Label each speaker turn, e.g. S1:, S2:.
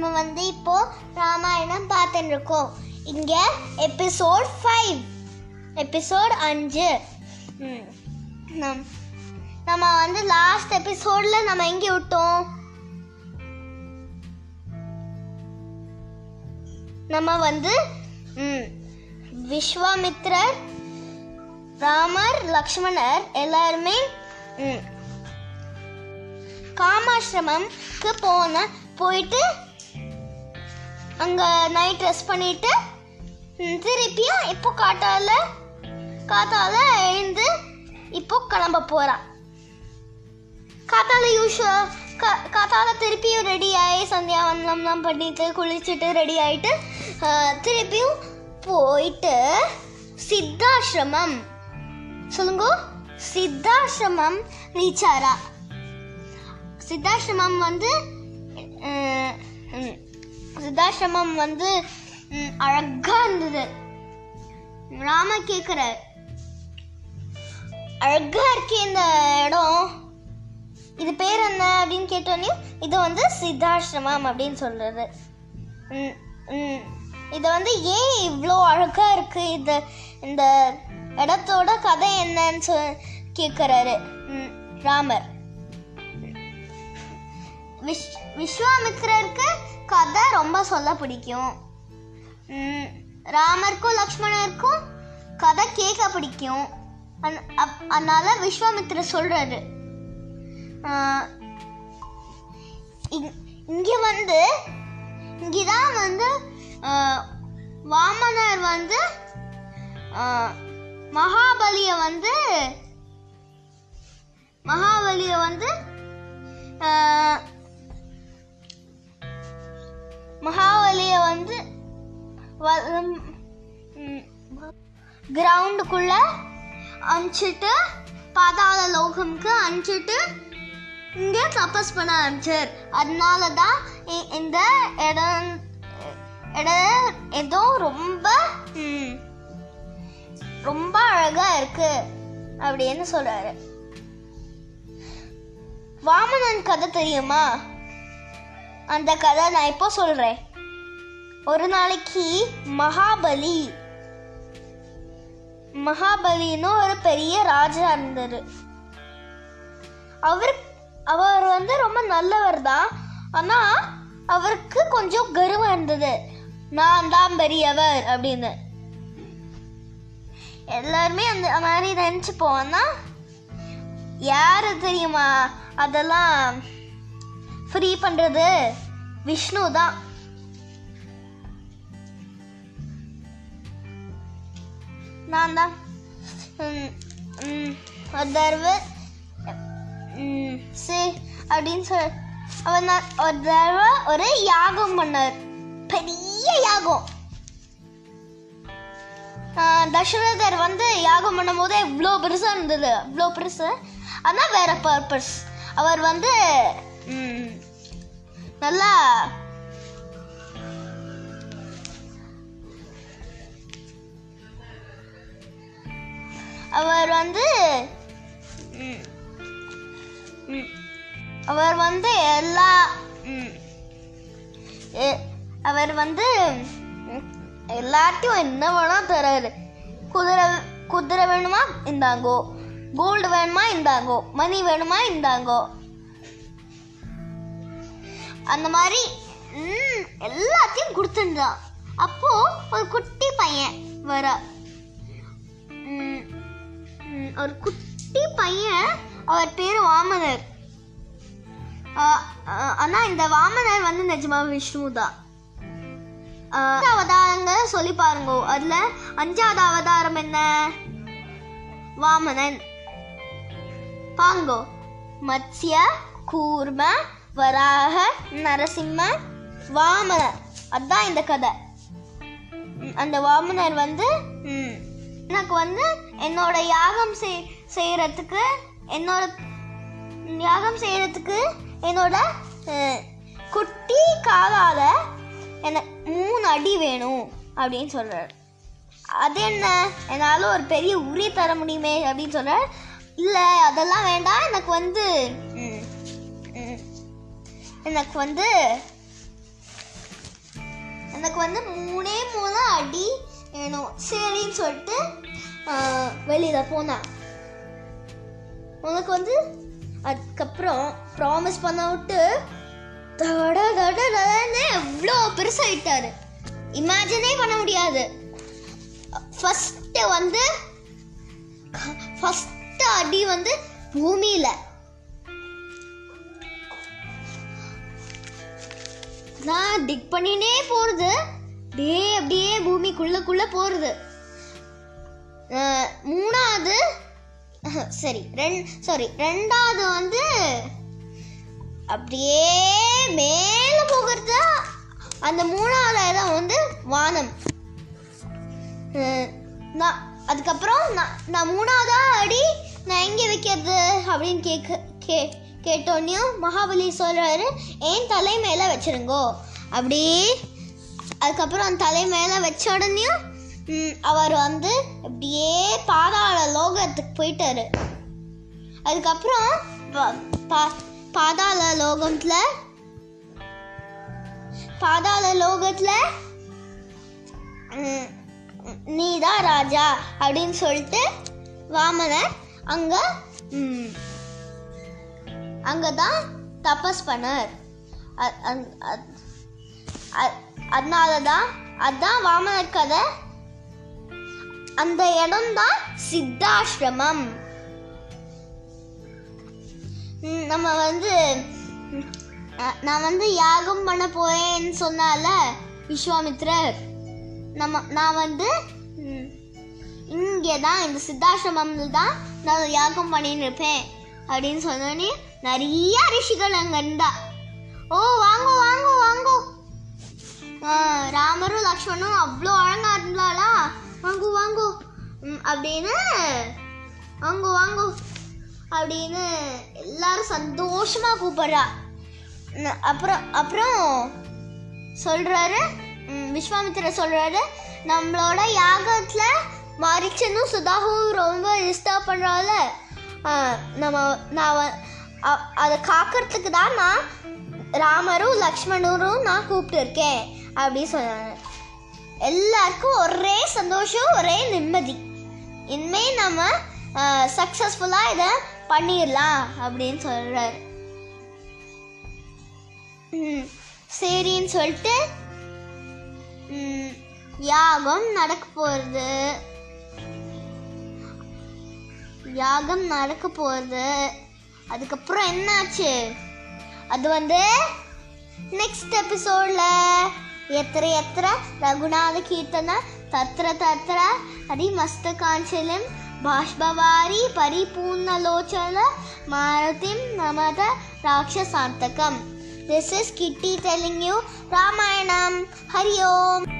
S1: நம்ம வந்து இப்போ ராமாயணம் பார்த்துட்டு இருக்கோம் இங்க எபிசோட் ஃபைவ் எபிசோட் அஞ்சு. நம் நம்ம வந்து லாஸ்ட் எபிசோட்ல நம்ம எங்கே விட்டோம்? நம்ம வந்து ம், விஸ்வாமித்ரர் ராமர் லக்ஷ்மணர் எல்லாருமே ம், காமாசிரமம்க்கு போன போயிட்டு அங்கே நைட் ரெஸ்ட் பண்ணிட்டு திருப்பியும் இப்போ காட்டால காத்தால எழுந்து இப்போ கிளம்ப போறா காத்தால யூஷுவல் காத்தால திருப்பியும் ரெடி ஆகி சந்தியாவந்தம்லாம் பண்ணிட்டு குளிச்சுட்டு ரெடி ஆயிட்டு திருப்பியும் போயிட்டு சித்தாசிரமம். சொல்லுங்க சித்தாசிரமம் ரீச் சித்தாசிரமம் வந்து சிதாசிரமம் வந்து அழகா இருந்தது. ராம கேக்குற அழகா இருக்கே இந்த இடம். இது பேர் என்ன அப்படின்னு கேட்டோன்னே இது வந்து சித்தாசிரமம் அப்படின்னு சொல்றது. ம், இது வந்து ஏன் இவ்வளோ அழகா இருக்கு? இது இந்த இடத்தோட கதை என்னன்னு சொ கேட்குறாரு ராமர். விஷ் விஸ்வாமித்திரருக்கு கதை ரொம்ப சொல்ல பிடிக்கும். ராமருக்கும் லக்ஷ்மணருக்கும் கதை கேட்க பிடிக்கும். அப்- அதனால விஸ்வாமித்ர சொல்றாரு. இங்க வந்து இங்கதான் வந்து வாமனர் வந்து மகாபலிய வந்து மகாபலிய வந்து வந்து கிரவுண்டுக்குள்ள அனுப்பிச்சிட்டு பாதாள லோகம்க்கு அனுப்பிச்சிட்டு இங்கே தபஸ் பண்ண ஆரம்பிச்சார். அதனால தான் இந்த இடம் இடம் ஏதோ ரொம்ப ரொம்ப அழகா இருக்கு அப்படின்னு சொல்றாரு. வாமனன் கதை தெரியுமா? அந்த கதை நான் இப்போ சொல்றேன். ஒரு நாளைக்கு மகாபலி. மகாபலின்னு ஒரு பெரிய ராஜா இருந்தார். அவர் அவர் வந்து ரொம்ப நல்லவர் தான். ஆனால் அவருக்கு கொஞ்சம் கர்வம் இருந்தது. நான் தான் பெரியவர் அப்படின்னு. எல்லாருமே அந்த மாதிரி நினச்சி போவோம்னா யாரு தெரியுமா? அதெல்லாம் ஃப்ரீ பண்ணுறது விஷ்ணு தான். நான் தான். ஒரு தடவை சரி அப்படின்னு சொல் அவர் நான் ஒரு தடவை ஒரு யாகம் பண்ணார். பெரிய யாகம். தசரதர் வந்து யாகம் பண்ணும்போது இவ்வளோ பெருசாக இருந்தது. இவ்வளோ பெருசு. ஆனால் வேற பர்பஸ் அவர் வந்து நல்லா அவர் வந்து அவர் வந்து எல்லா அவர் வந்து எல்லாத்தையும் என்ன வேணா தராரு. குதிரை குதிரை வேணுமா? இந்தாங்கோ. கோல்டு வேணுமா? இந்தாங்கோ. மணி வேணுமா? இந்தாங்கோ. அந்த மாதிரி எல்லாத்தையும் கொடுத்துருந்தான். அப்போ ஒரு குட்டி பையன் வர ஒரு குட்டி பையன் அவர் பேர் வாமனர். ஆ, ஆனா இந்த வாமனர் வந்து நிஜமா விஷ்ணு தான் ஆ, அவதாரங்கள் சொல்லி பாருங்க. அதுல அஞ்சாவது அவதாரம் என்ன? வாமனன். பாங்கோ மத்ய கூர்ம வராக நரசிம்ம வாமனர். அதான் இந்த கதை. அந்த வாமனர் வந்து எனக்கு வந்து என்னோட யாகம் செய் செய்யறதுக்கு என்னோட யாகம் செய்யறதுக்கு என்னோட குட்டி காலால என்ன மூணு அடி வேணும் அப்படின்னு சொல்றாரு. அது என்ன? என்னால் ஒரு பெரிய உரி தர முடியுமே அப்படின்னு சொல்றாரு. இல்லை அதெல்லாம் வேண்டாம். எனக்கு வந்து எனக்கு வந்து எனக்கு வந்து மூணே மூணு அடி வேணும். சரின்னு சொல்லிட்டு வெளியில் போனான் உனக்கு வந்து அதுக்கப்புறம் ப்ராமிஸ் பண்ண விட்டு தட தட தடன்னு எவ்வளோ பெருசாயிட்டாரு. இமேஜினே பண்ண முடியாது. ஃபஸ்ட்டு வந்து ஃபஸ்ட்டு அடி வந்து பூமியில். நான் டிக் பண்ணினே போகிறது அப்படியே அப்படியே பூமிக்குள்ளே குள்ளே போகிறது மூணாவது சரி ரெண் சாரி ரெண்டாவது வந்து அப்படியே மேல போகிறது அந்த மூணாவது இடம் வந்து வானம். நான் அதுக்கப்புறம் நான் நான் மூணாவதா அடி நான் எங்கே வைக்கிறது அப்படின்னு கேட்க கே கேட்டோன்னையும் மகாபலி சொல்கிறாரு ஏன் தலை மேலே வச்சிருங்கோ. அப்படி அதுக்கப்புறம் அந்த தலை மேலே வச்ச உடனேயும் அவர் வந்து அப்படியே பாதாள லோகத்துக்கு போயிட்டாரு. அதுக்கப்புறம் பா- பாதாள லோகத்துல பாதாள லோகத்துல நீதான் ராஜா அப்படின்னு சொல்லிட்டு வாமனர் அங்க அங்கே அங்கதான் தபஸ் பண்ணார். அ- அ- அ- அ- அதனாலதான் அதான் வாமனர் கதை. அந்த இடம்தான் சித்தாசிரமம் நம்ம வந்து நான் வந்து யாகம் பண்ண போறேன்னு சொன்னால விஸ்வாமித்ரர் நம்ம நான் வந்து இங்கே தான் இந்த சித்தாசிரமம்ல தான் நான் யாகம் பண்ணின்னு இருப்பேன் அப்படின்னு சொன்னோடனே நிறைய ரிஷிகள் அங்கே இருந்தா ஓ வாங்கோ வாங்கோ வாங்கோ. ராமரும் லக்ஷ்மணும் அவ்வளோ அழகா அப்படின்னு வாங்கோ வாங்கோ அப்படின்னு எல்லாரும் சந்தோஷமா கூப்பிடுறா. அப்புறம் அப்புறம் சொல்றாரு ம், விஸ்வாமித்திரர் சொல்றாரு நம்மளோட யாகத்துல மாரிச்சனும் சுதாகவும் ரொம்ப டிஸ்டர்ப் பண்றால. நம்ம நான் அதை காக்கிறதுக்கு தான் நான் ராமரும் லக்ஷ்மணரும் நான் கூப்பிட்டு இருக்கேன் அப்படி சொன்னாங்க. எல்லாருக்கும் ஒரே சந்தோஷம் ஒரே நிம்மதி. இனிமே நம்ம சக்ஸஸ்ஃபுல்லாக இதை பண்ணிடலாம் அப்படின்னு சொல்கிறாரு ம், சரின்னு சொல்லிட்டு யாகம் நடக்க போகிறது யாகம் நடக்க போகிறது அதுக்கப்புறம் என்னாச்சு? அது வந்து நெக்ஸ்ட் எபிசோடில் எத்திர எத்திர ரகுநாத கீர்த்தனை தத்ர தத்ர हरिमस्तकाञ्चलं बाष्पवारी परिपूर्णलोचन मारुतिं नमद राक्षसान्तकम् this is Kitty telling you Ramayanam. Hari Om.